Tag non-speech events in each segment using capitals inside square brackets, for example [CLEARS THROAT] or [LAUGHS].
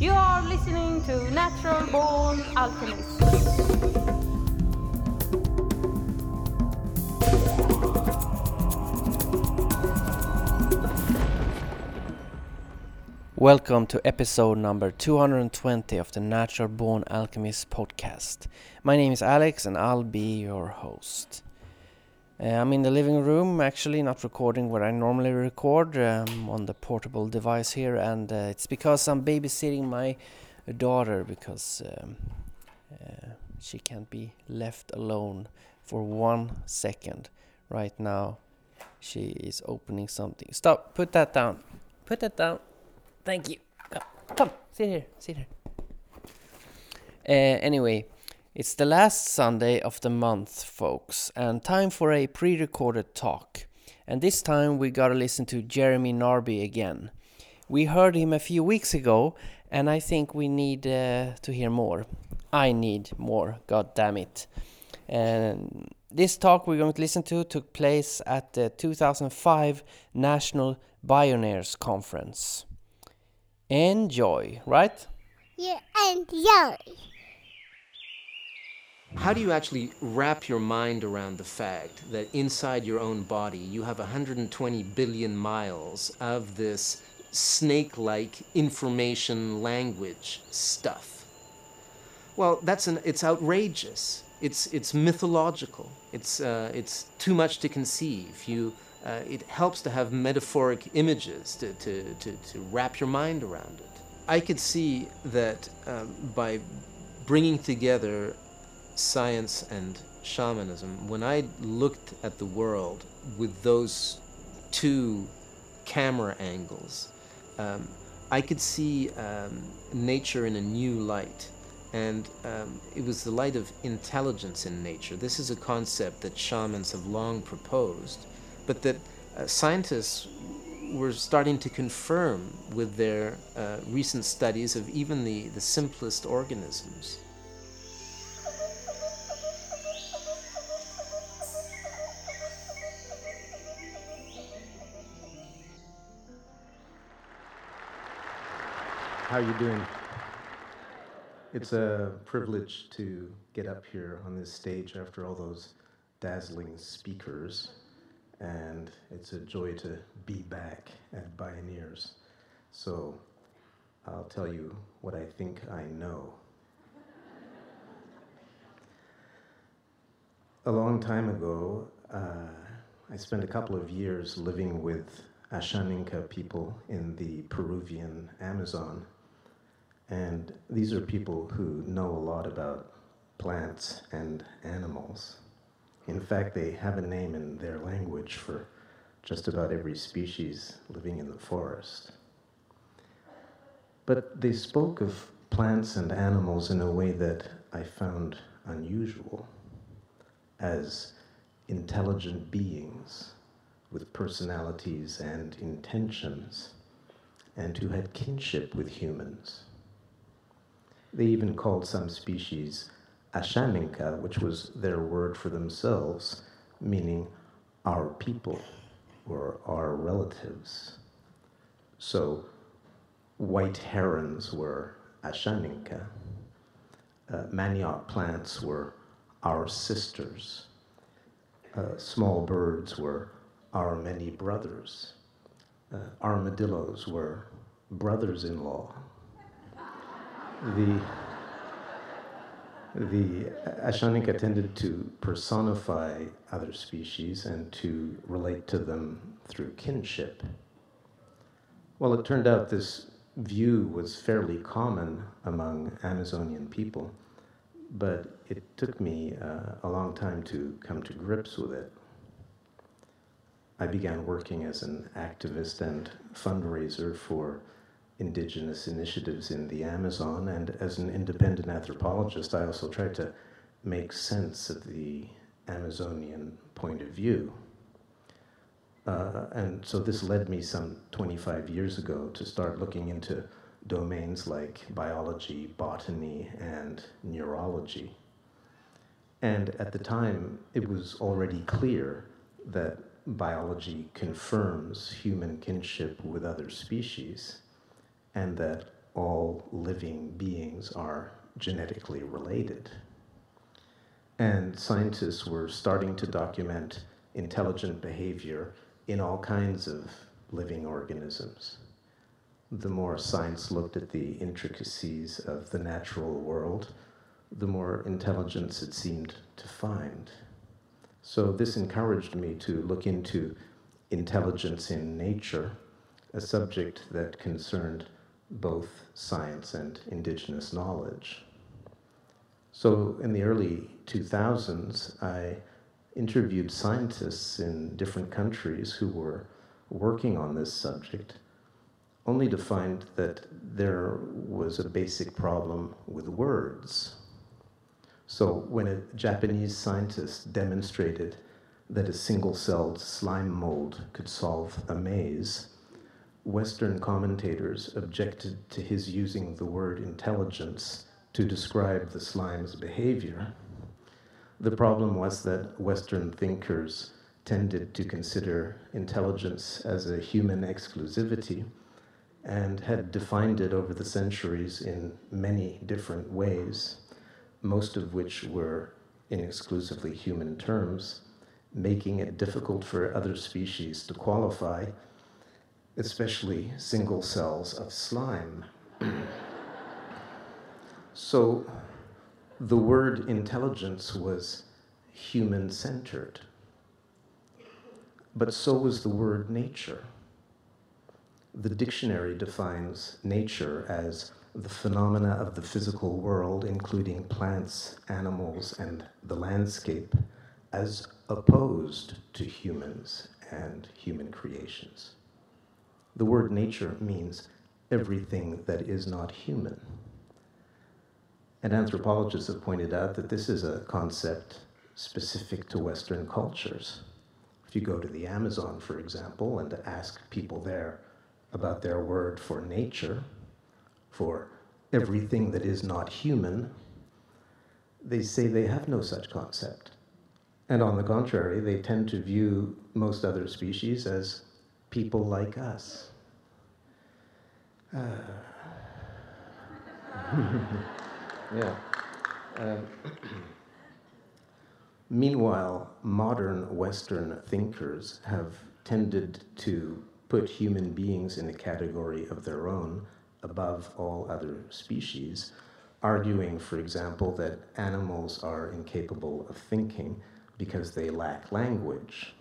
You are listening to Natural Born Alchemist. Welcome to episode number 220 of the Natural Born Alchemist podcast. My name is Alex and I'll be your host. Uh, I'm in the living room, actually, not recording where I normally record um, on the portable device here, and uh, it's because I'm babysitting my daughter because um, uh, she can't be left alone for one second. Right now, she is opening something. Stop, put that down. Put that down. Thank you. Come, come, sit here, sit here. Uh, anyway, it's the last Sunday of the month, folks, and time for a pre recorded talk. And this time we gotta listen to Jeremy Narby again. We heard him a few weeks ago, and I think we need uh, to hear more. I need more, god damn it. And this talk we're going to listen to took place at the 2005 National Bioneers Conference. Enjoy, right? Yeah, enjoy. How do you actually wrap your mind around the fact that inside your own body you have 120 billion miles of this snake like information language stuff? Well, that's an, it's outrageous. It's, it's mythological. It's, uh, it's too much to conceive. You, uh, it helps to have metaphoric images to, to, to, to wrap your mind around it. I could see that um, by bringing together science and shamanism, when I looked at the world with those two camera angles, um, I could see um, nature in a new light. And um, it was the light of intelligence in nature. This is a concept that shamans have long proposed, but that uh, scientists were starting to confirm with their uh, recent studies of even the, the simplest organisms. How are you doing? It's a privilege to get up here on this stage after all those dazzling speakers, and it's a joy to be back at Bioneers. So I'll tell you what I think I know. A long time ago, uh, I spent a couple of years living with Ashaninka people in the Peruvian Amazon. And these are people who know a lot about plants and animals. In fact, they have a name in their language for just about every species living in the forest. But they spoke of plants and animals in a way that I found unusual as intelligent beings with personalities and intentions, and who had kinship with humans. They even called some species Ashaninka, which was their word for themselves, meaning our people or our relatives. So white herons were Ashaninka, uh, manioc plants were our sisters, uh, small birds were our many brothers. Uh, armadillos were brothers in law. The the Ashaninka tended to personify other species and to relate to them through kinship. Well, it turned out this view was fairly common among Amazonian people, but it took me uh, a long time to come to grips with it. I began working as an activist and fundraiser for indigenous initiatives in the Amazon, and as an independent anthropologist, I also tried to make sense of the Amazonian point of view. Uh, and so this led me some 25 years ago to start looking into domains like biology, botany, and neurology. And at the time, it was already clear that biology confirms human kinship with other species, and that all living beings are genetically related. And scientists were starting to document intelligent behavior in all kinds of living organisms. The more science looked at the intricacies of the natural world, the more intelligence it seemed to find. So, this encouraged me to look into intelligence in nature, a subject that concerned both science and indigenous knowledge. So, in the early 2000s, I interviewed scientists in different countries who were working on this subject, only to find that there was a basic problem with words. So, when a Japanese scientist demonstrated that a single celled slime mold could solve a maze, Western commentators objected to his using the word intelligence to describe the slime's behavior. The problem was that Western thinkers tended to consider intelligence as a human exclusivity and had defined it over the centuries in many different ways most of which were in exclusively human terms, making it difficult for other species to qualify, especially single cells of slime. [CLEARS THROAT] so the word intelligence was human centered, but so was the word nature. The dictionary defines nature as the phenomena of the physical world, including plants, animals, and the landscape, as opposed to humans and human creations. The word nature means everything that is not human. And anthropologists have pointed out that this is a concept specific to Western cultures. If you go to the Amazon, for example, and ask people there about their word for nature, for everything that is not human, they say they have no such concept. And on the contrary, they tend to view most other species as people like us. Uh. [LAUGHS] yeah. Um, [CLEARS THROAT] meanwhile, modern Western thinkers have tended to put human beings in a category of their own above all other species, arguing, for example, that animals are incapable of thinking because they lack language.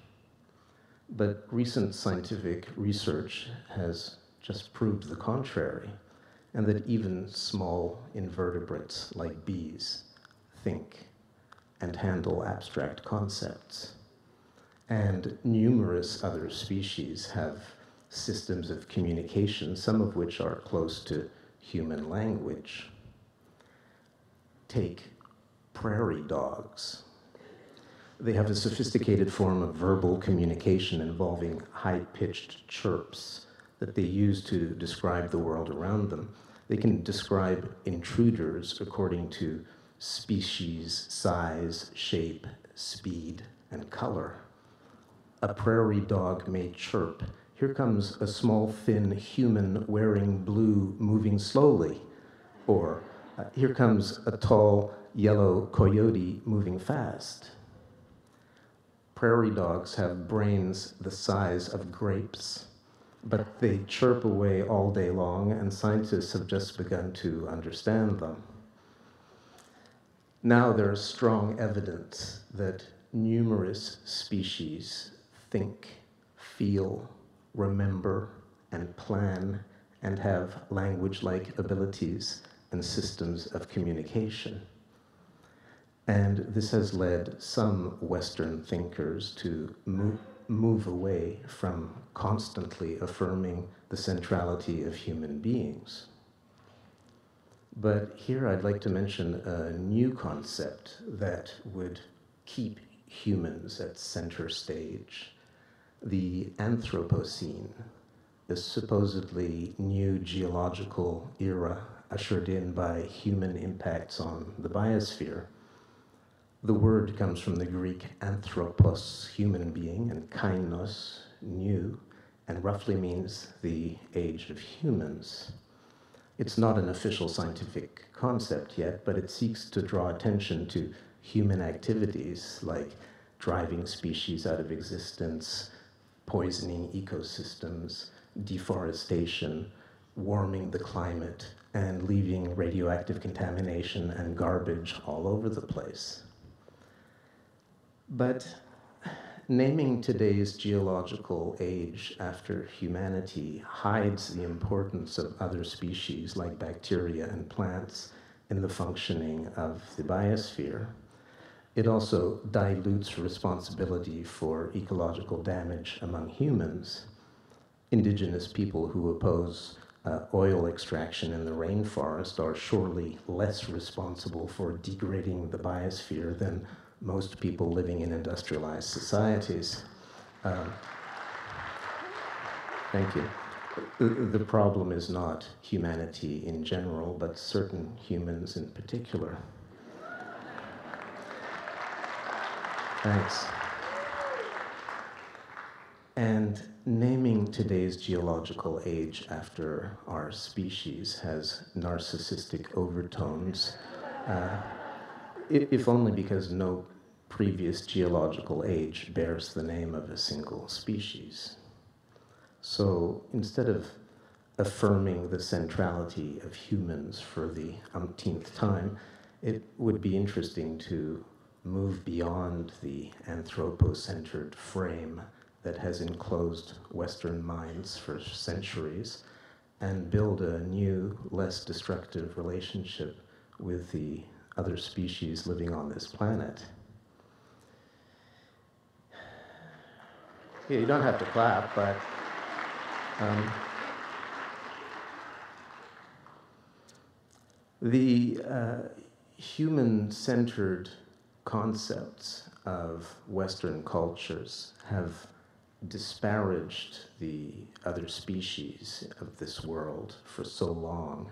But recent scientific research has just proved the contrary, and that even small invertebrates like bees think and handle abstract concepts. And numerous other species have systems of communication, some of which are close to human language. Take prairie dogs. They have a sophisticated form of verbal communication involving high pitched chirps that they use to describe the world around them. They can describe intruders according to species, size, shape, speed, and color. A prairie dog may chirp here comes a small, thin human wearing blue moving slowly. Or uh, here comes a tall, yellow coyote moving fast. Prairie dogs have brains the size of grapes, but they chirp away all day long, and scientists have just begun to understand them. Now there's strong evidence that numerous species think, feel, remember, and plan, and have language like abilities and systems of communication. And this has led some Western thinkers to move, move away from constantly affirming the centrality of human beings. But here I'd like to mention a new concept that would keep humans at center stage the Anthropocene, the supposedly new geological era ushered in by human impacts on the biosphere. The word comes from the Greek anthropos, human being, and kainos, new, and roughly means the age of humans. It's not an official scientific concept yet, but it seeks to draw attention to human activities like driving species out of existence, poisoning ecosystems, deforestation, warming the climate, and leaving radioactive contamination and garbage all over the place. But naming today's geological age after humanity hides the importance of other species like bacteria and plants in the functioning of the biosphere. It also dilutes responsibility for ecological damage among humans. Indigenous people who oppose uh, oil extraction in the rainforest are surely less responsible for degrading the biosphere than most people living in industrialized societies. Um, thank you. The, problem is not humanity in general, but certain humans in particular. Thanks. And naming today's geological age after our species has narcissistic overtones. Uh, if only because no previous geological age bears the name of a single species. So instead of affirming the centrality of humans for the umpteenth time, it would be interesting to move beyond the anthropocentered frame that has enclosed Western minds for centuries and build a new, less destructive relationship with the other species living on this planet. Yeah, you don't have to clap, but um, the uh, human centered concepts of Western cultures have disparaged the other species of this world for so long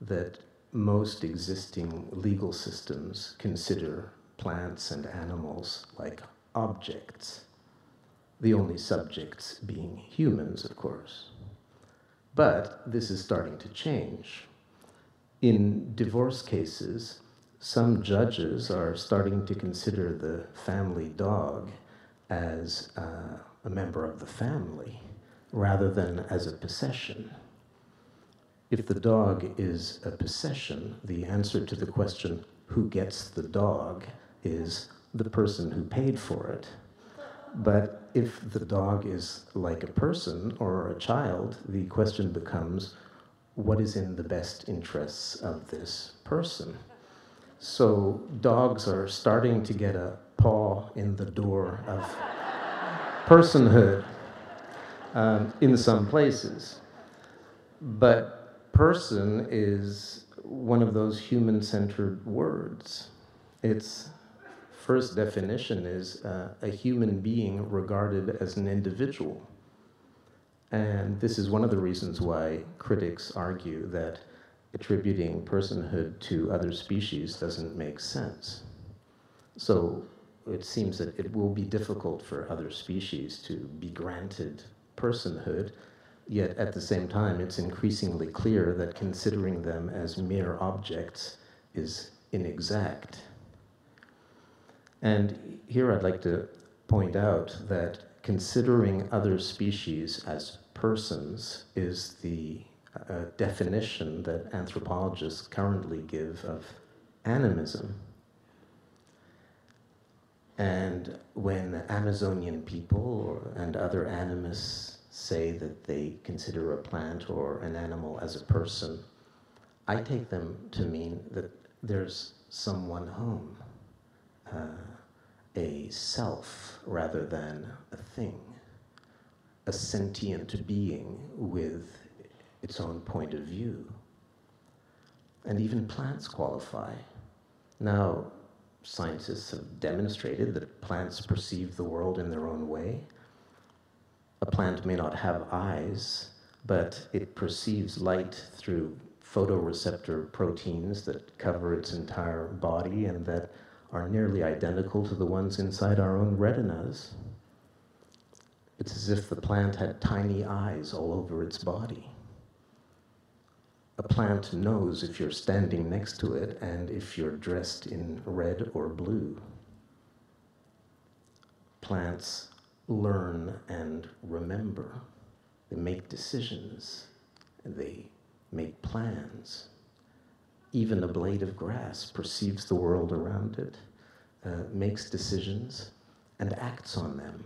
that most existing legal systems consider plants and animals like objects, the only subjects being humans, of course. But this is starting to change. In divorce cases, some judges are starting to consider the family dog as uh, a member of the family rather than as a possession. If the dog is a possession, the answer to the question, who gets the dog, is the person who paid for it. But if the dog is like a person or a child, the question becomes, what is in the best interests of this person? So dogs are starting to get a paw in the door of personhood um, in some places. But person is one of those human centered words. Its first definition is uh, a human being regarded as an individual. And this is one of the reasons why critics argue that attributing personhood to other species doesn't make sense. So it seems that it will be difficult for other species to be granted personhood Yet at the same time, it's increasingly clear that considering them as mere objects is inexact. And here I'd like to point out that considering other species as persons is the uh, definition that anthropologists currently give of animism. And when Amazonian people or, and other animists say that they consider a plant or an animal as a person, I take them to mean that there's someone home, uh, a self rather than a thing, a sentient being with its own point of view. And even plants qualify. Now, scientists have demonstrated that plants perceive the world in their own way a plant may not have eyes, but it perceives light through photoreceptor proteins that cover its entire body and that are nearly identical to the ones inside our own retinas. It's as if the plant had tiny eyes all over its body. a plant knows if you're standing next to it and if you're dressed in red or blue. Plants learn and remember. They make decisions. They make plans. Even a blade of grass perceives the world around it, uh, makes decisions, and acts on them.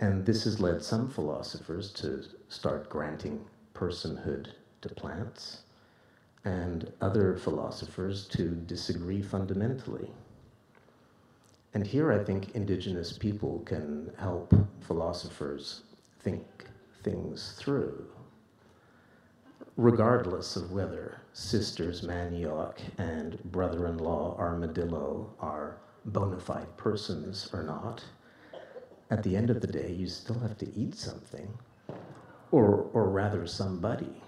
And this has led some philosophers to start granting personhood to plants, and other philosophers to disagree fundamentally. And here I think indigenous people can help philosophers think things through, regardless of whether sisters Manioc and brother in law Armadillo are bona fide persons or not. At the end of the day, you still have to eat something, or, or rather, somebody.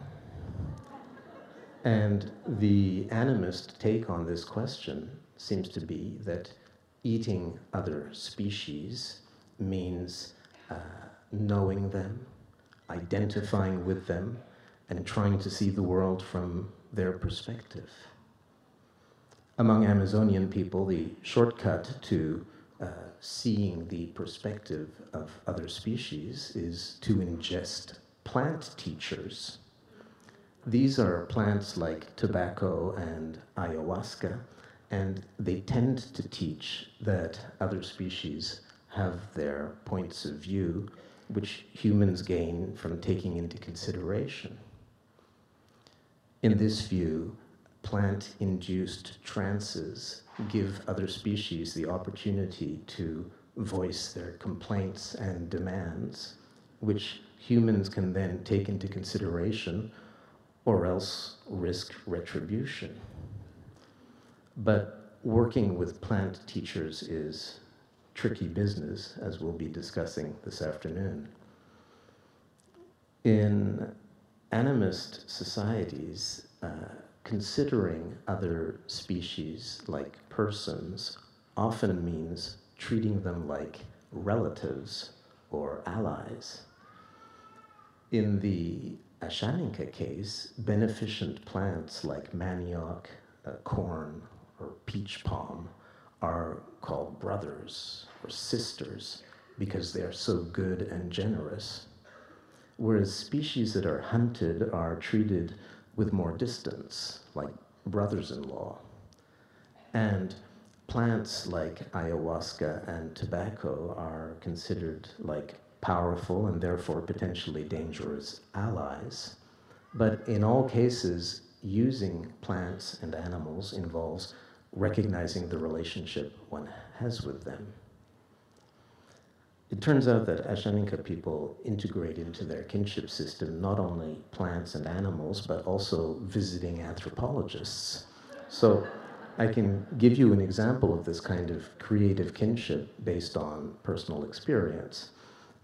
And the animist take on this question seems to be that eating other species means uh, knowing them, identifying with them, and trying to see the world from their perspective. Among Amazonian people, the shortcut to uh, seeing the perspective of other species is to ingest plant teachers. These are plants like tobacco and ayahuasca, and they tend to teach that other species have their points of view, which humans gain from taking into consideration. In this view, plant induced trances give other species the opportunity to voice their complaints and demands, which humans can then take into consideration or else risk retribution. But working with plant teachers is tricky business, as we'll be discussing this afternoon. In animist societies, uh, considering other species like persons often means treating them like relatives or allies. In the Ashaninka case, beneficent plants like manioc, uh, corn, or peach palm are called brothers or sisters because they are so good and generous. Whereas species that are hunted are treated with more distance, like brothers in law. And plants like ayahuasca and tobacco are considered like powerful and therefore potentially dangerous allies. But in all cases, using plants and animals involves recognizing the relationship one has with them. It turns out that Ashaninka people integrate into their kinship system not only plants and animals, but also visiting anthropologists. So I can give you an example of this kind of creative kinship based on personal experience.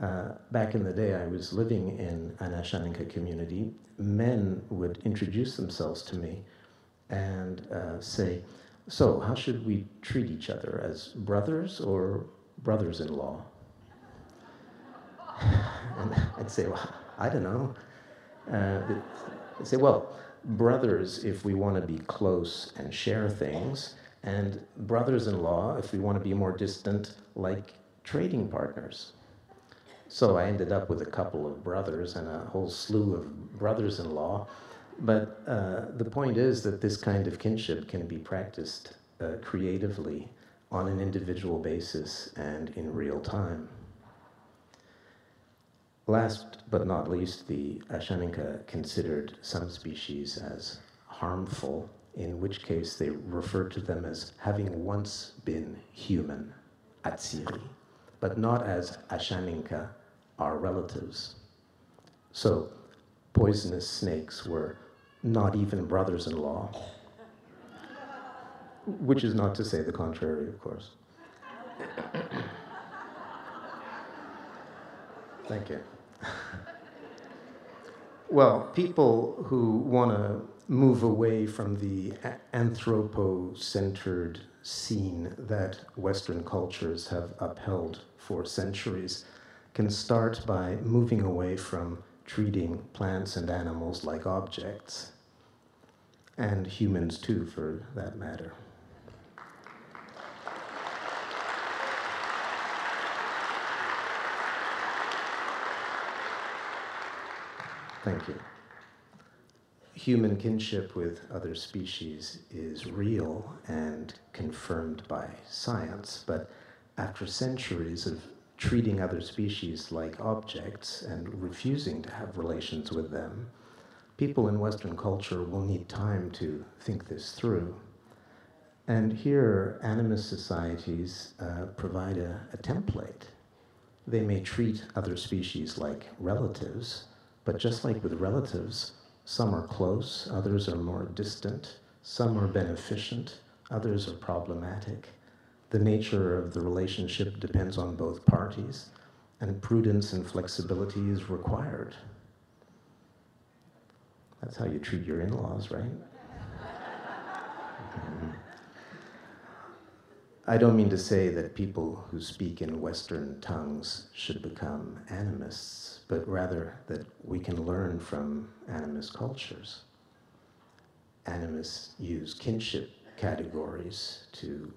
Uh, back in the day, I was living in an Ashaninka community. Men would introduce themselves to me and uh, say, So, how should we treat each other? As brothers or brothers in law? [LAUGHS] and I'd say, well, I don't know. Uh, they'd say, well, brothers if we want to be close and share things, and brothers in law if we want to be more distant, like trading partners. So I ended up with a couple of brothers and a whole slew of brothers in law. But uh, the point is that this kind of kinship can be practiced uh, creatively on an individual basis and in real time. Last but not least, the Ashaninka considered some species as harmful, in which case they referred to them as having once been human, Atsiri, but not as Ashaninka, our relatives. So, poisonous snakes were not even brothers in law, which is not to say the contrary, of course. Thank you. well, people who want to move away from the anthropo-centered scene that Western cultures have upheld for centuries can start by moving away from treating plants and animals like objects and humans too, for that matter. Thank you. Human kinship with other species is real and confirmed by science, but after centuries of treating other species like objects and refusing to have relations with them, people in Western culture will need time to think this through. And here, animist societies uh, provide a, a template. They may treat other species like relatives, but just like with relatives, some are close, others are more distant, some are beneficent, others are problematic. The nature of the relationship depends on both parties, and prudence and flexibility is required. That's how you treat your in laws, right? I don't mean to say that people who speak in Western tongues should become animists, but rather that we can learn from animist cultures. Animists use kinship categories to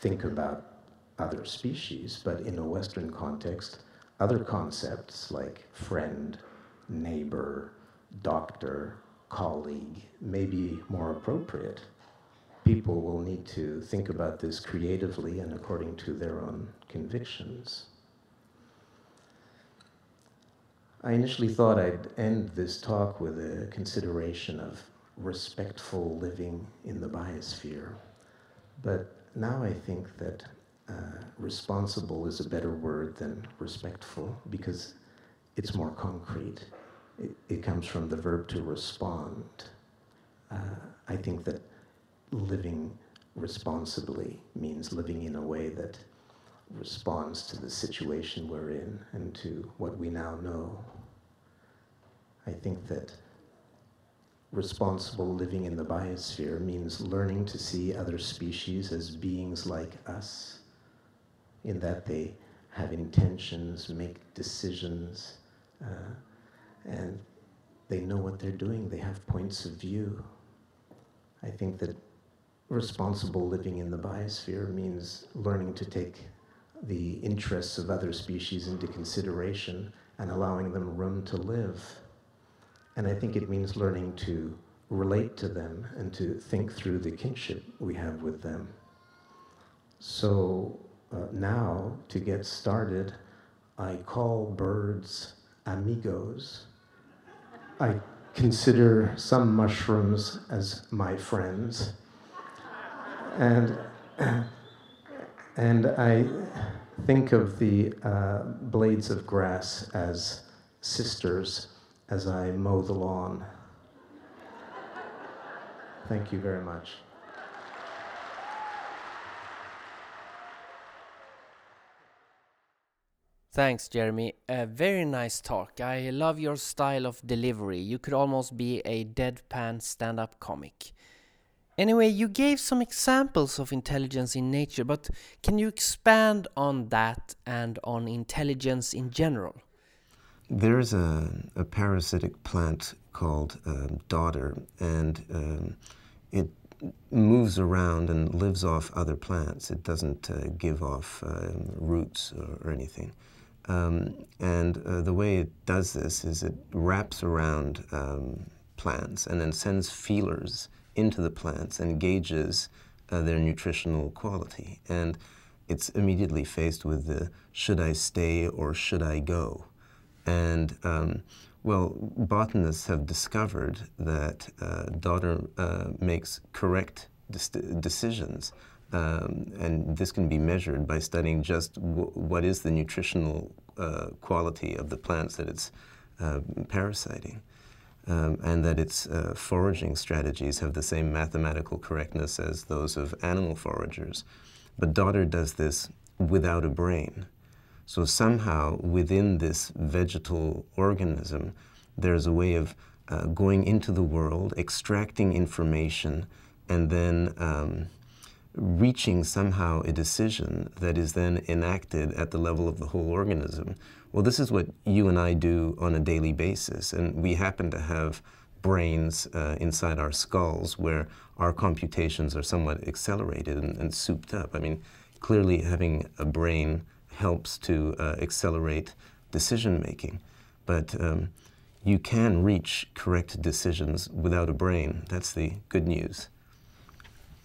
think about other species, but in a Western context, other concepts like friend, neighbor, doctor, colleague may be more appropriate. People will need to think about this creatively and according to their own convictions. I initially thought I'd end this talk with a consideration of respectful living in the biosphere, but now I think that uh, responsible is a better word than respectful because it's more concrete. It, it comes from the verb to respond. Uh, I think that living responsibly means living in a way that responds to the situation we're in and to what we now know. I think that responsible living in the biosphere means learning to see other species as beings like us, in that they have intentions, make decisions, uh, and they know what they're doing, they have points of view. I think that responsible living in the biosphere means learning to take the interests of other species into consideration and allowing them room to live. And I think it means learning to relate to them and to think through the kinship we have with them. So uh, now, to get started, I call birds amigos. I consider some mushrooms as my friends. And, [CLEARS THROAT] and I think of the uh, blades of grass as sisters as I mow the lawn. Thank you very much. Thanks, Jeremy. A very nice talk. I love your style of delivery. You could almost be a deadpan stand up comic. Anyway, you gave some examples of intelligence in nature, but can you expand on that and on intelligence in general? There's a, a parasitic plant called um, dodder, and um, it moves around and lives off other plants. It doesn't uh, give off um, roots or, or anything. Um, and uh, the way it does this is it wraps around um, plants and then sends feelers into the plants and gauges uh, their nutritional quality. And it's immediately faced with the should I stay or should I go? And um, well, botanists have discovered that uh, dodder uh, makes correct decisions. Um, and this can be measured by studying just what is the nutritional uh, quality of the plants that it's uh, parasiting. Um, and that its uh, foraging strategies have the same mathematical correctness as those of animal foragers. But Dodder does this without a brain. So somehow within this vegetal organism, there's a way of uh, going into the world, extracting information, and then um, reaching somehow a decision that is then enacted at the level of the whole organism. Well, this is what you and I do on a daily basis, and we happen to have brains uh, inside our skulls where our computations are somewhat accelerated and, and souped up. I mean, clearly having a brain helps to uh, accelerate decision making, but um, you can reach correct decisions without a brain. That's the good news.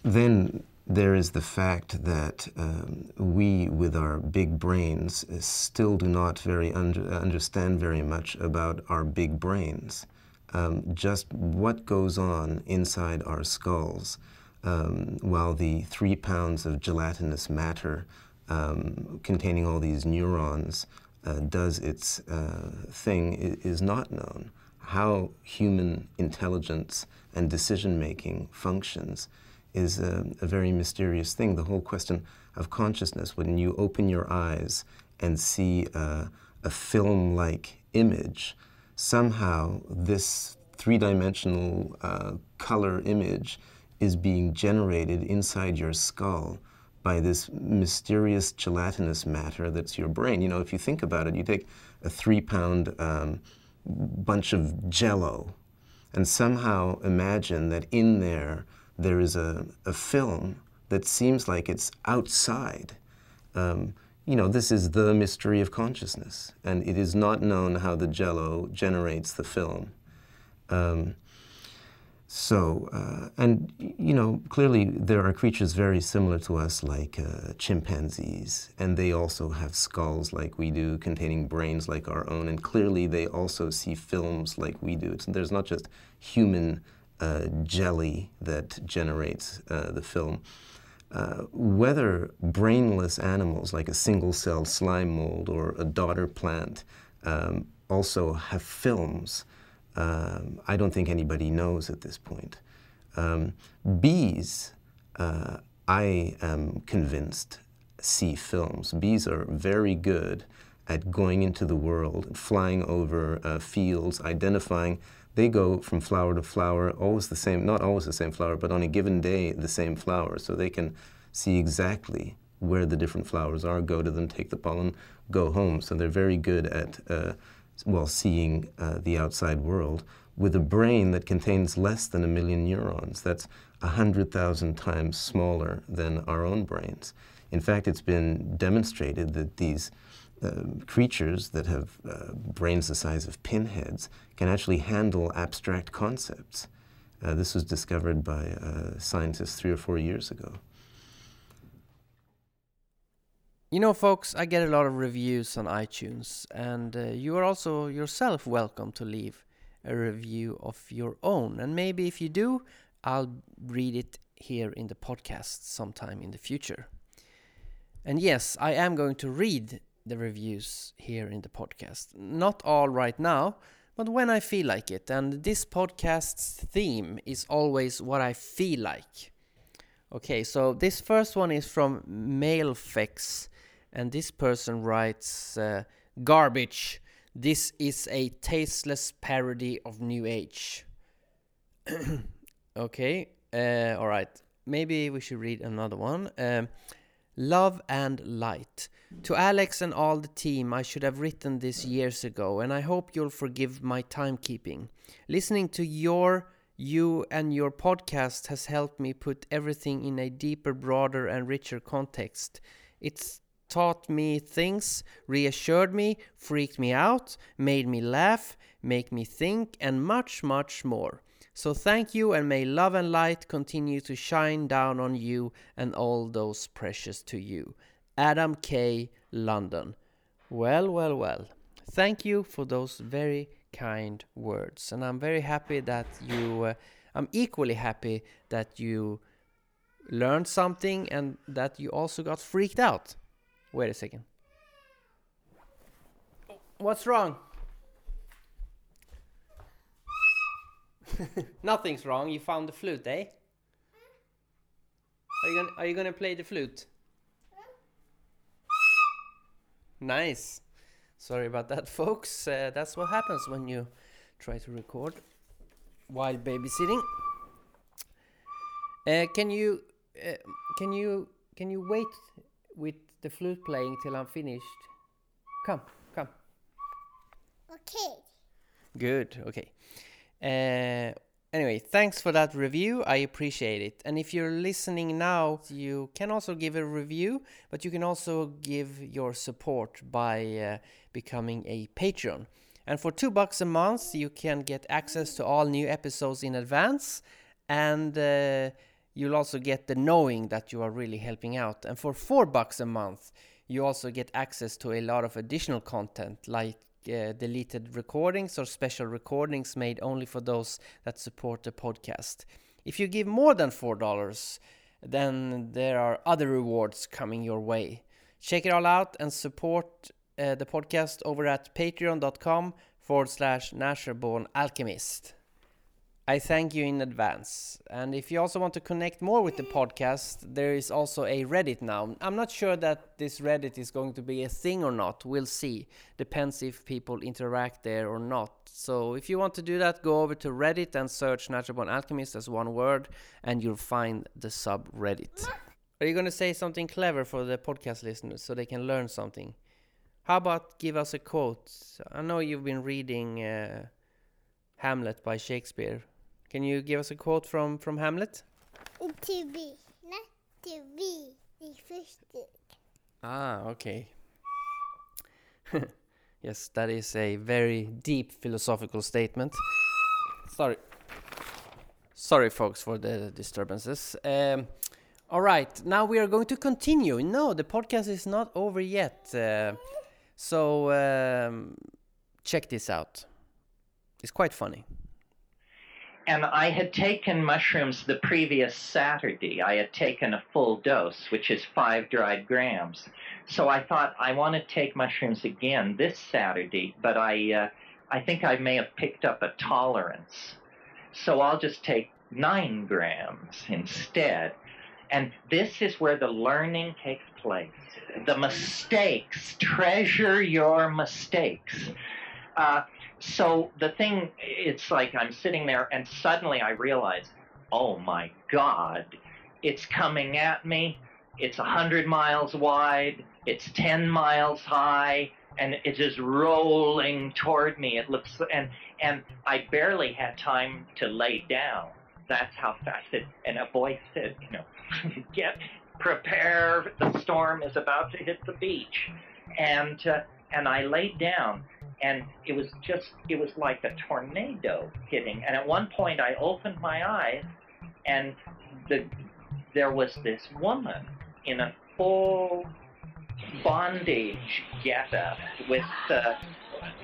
Then there is the fact that um, we, with our big brains, uh, still do not very under, understand very much about our big brains. Um, just what goes on inside our skulls um, while the three pounds of gelatinous matter um, containing all these neurons uh, does its uh, thing is not known. How human intelligence and decision making functions is a, a, very mysterious thing. The whole question of consciousness, when you open your eyes and see a, a film like image, somehow this three dimensional uh, color image is being generated inside your skull by this mysterious gelatinous matter that's your brain. You know, if you think about it, you take a three pound um, bunch of jello and somehow imagine that in there there is a, a film that seems like it's outside. Um, you know, this is the mystery of consciousness, and it is not known how the jello generates the film. Um, so, uh, and you know, clearly there are creatures very similar to us, like uh, chimpanzees, and they also have skulls like we do, containing brains like our own, and clearly they also see films like we do. So there's not just human uh, jelly that generates uh, the film. Uh, whether brainless animals like a single cell slime mold or a dodder plant um, also have films, um, I don't think anybody knows at this point. Um, bees, uh, I am convinced, see films. Bees are very good at going into the world, flying over uh, fields, identifying they go from flower to flower, always the same, not always the same flower, but on a given day, the same flower. So they can see exactly where the different flowers are, go to them, take the pollen, go home. So they're very good at, uh, well, seeing uh, the outside world with a brain that contains less than a million neurons. That's 100,000 times smaller than our own brains. In fact, it's been demonstrated that these uh, creatures that have uh, brains the size of pinheads can actually handle abstract concepts. Uh, this was discovered by uh, scientists three or four years ago. You know, folks, I get a lot of reviews on iTunes, and uh, you are also yourself welcome to leave a review of your own. And maybe if you do, I'll read it here in the podcast sometime in the future. And yes, I am going to read the reviews here in the podcast. Not all right now, but when I feel like it. And this podcast's theme is always what I feel like. Okay, so this first one is from Mailfex, and this person writes uh, Garbage. This is a tasteless parody of New Age. [CLEARS THROAT] okay, uh, alright. Maybe we should read another one. Um, Love and Light. To Alex and all the team, I should have written this years ago, and I hope you'll forgive my timekeeping. Listening to your, you, and your podcast has helped me put everything in a deeper, broader, and richer context. It's taught me things, reassured me, freaked me out, made me laugh, make me think, and much, much more. So thank you, and may love and light continue to shine down on you and all those precious to you. Adam K. London. Well, well, well. Thank you for those very kind words. And I'm very happy that you, uh, I'm equally happy that you learned something and that you also got freaked out. Wait a second. What's wrong? [LAUGHS] Nothing's wrong. You found the flute, eh? Are you gonna, are you gonna play the flute? Nice. Sorry about that, folks. Uh, that's what happens when you try to record while babysitting. Uh, can you uh, can you can you wait with the flute playing till I'm finished? Come, come. Okay. Good. Okay. Uh, anyway, thanks for that review. I appreciate it. And if you're listening now, you can also give a review, but you can also give your support by uh, becoming a Patreon. And for two bucks a month, you can get access to all new episodes in advance, and uh, you'll also get the knowing that you are really helping out. And for four bucks a month, you also get access to a lot of additional content like uh, deleted recordings or special recordings made only for those that support the podcast. If you give more than $4, then there are other rewards coming your way. Check it all out and support uh, the podcast over at patreon.com forward slash naturalborn alchemist. I thank you in advance. And if you also want to connect more with the podcast, there is also a Reddit now. I'm not sure that this Reddit is going to be a thing or not. We'll see. Depends if people interact there or not. So if you want to do that, go over to Reddit and search Natural Born Alchemist as one word, and you'll find the subreddit. Are you going to say something clever for the podcast listeners so they can learn something? How about give us a quote? I know you've been reading uh, Hamlet by Shakespeare. Can you give us a quote from, from Hamlet? To be, not to be existed. Ah, okay. [LAUGHS] yes, that is a very deep philosophical statement. Sorry. Sorry, folks, for the disturbances. Um, all right, now we are going to continue. No, the podcast is not over yet. Uh, so um, check this out. It's quite funny. And I had taken mushrooms the previous Saturday. I had taken a full dose, which is five dried grams. So I thought I want to take mushrooms again this Saturday, but I, uh, I think I may have picked up a tolerance. So I'll just take nine grams instead. And this is where the learning takes place. The mistakes, treasure your mistakes. Uh, so the thing, it's like I'm sitting there and suddenly I realize, oh my God, it's coming at me. It's a hundred miles wide. It's 10 miles high and it is rolling toward me. It looks, and, and I barely had time to lay down. That's how fast it, and a voice said, you know, [LAUGHS] get, prepare, the storm is about to hit the beach. And, uh, and I laid down and it was just it was like a tornado hitting. And at one point i opened my eyes and the there was this woman in a full bondage getup with uh,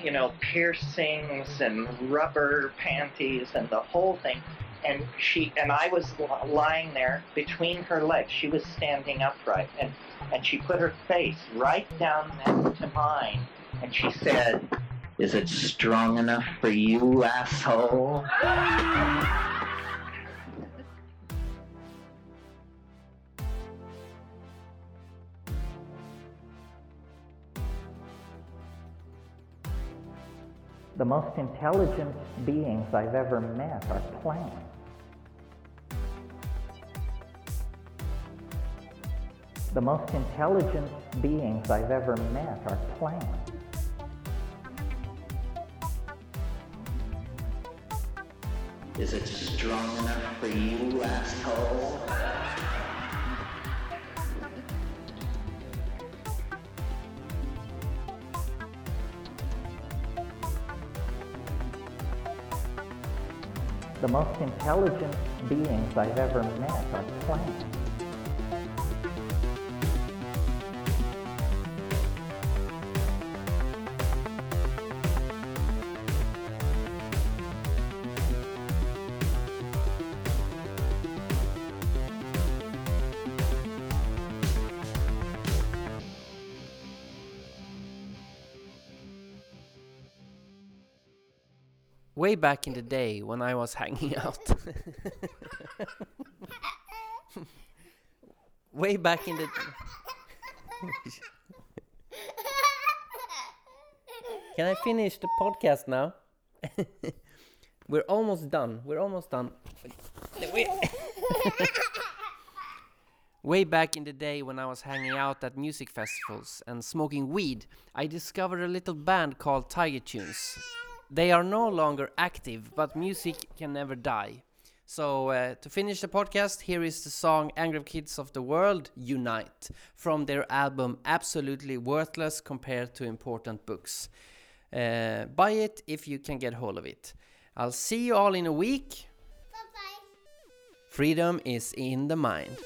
you know piercings and rubber panties and the whole thing. And she and i was lying there between her legs. She was standing upright and and she put her face right down next to mine and she said, Is it strong enough for you, asshole? The most intelligent beings I've ever met are plants. The most intelligent beings I've ever met are plants. Is it strong enough for you, asshole? The most intelligent beings I've ever met are plants. Way back in the day when I was [LAUGHS] hanging out. [LAUGHS] Way back in the [LAUGHS] Can I finish the podcast now? We're almost done. We're almost done. Way back in the day when I was hanging out at music festivals and smoking weed, I discovered a little band called Tiger Tunes they are no longer active, but music can never die. So, uh, to finish the podcast, here is the song Angry Kids of the World Unite from their album Absolutely Worthless Compared to Important Books. Uh, buy it if you can get hold of it. I'll see you all in a week. Bye bye. Freedom is in the mind.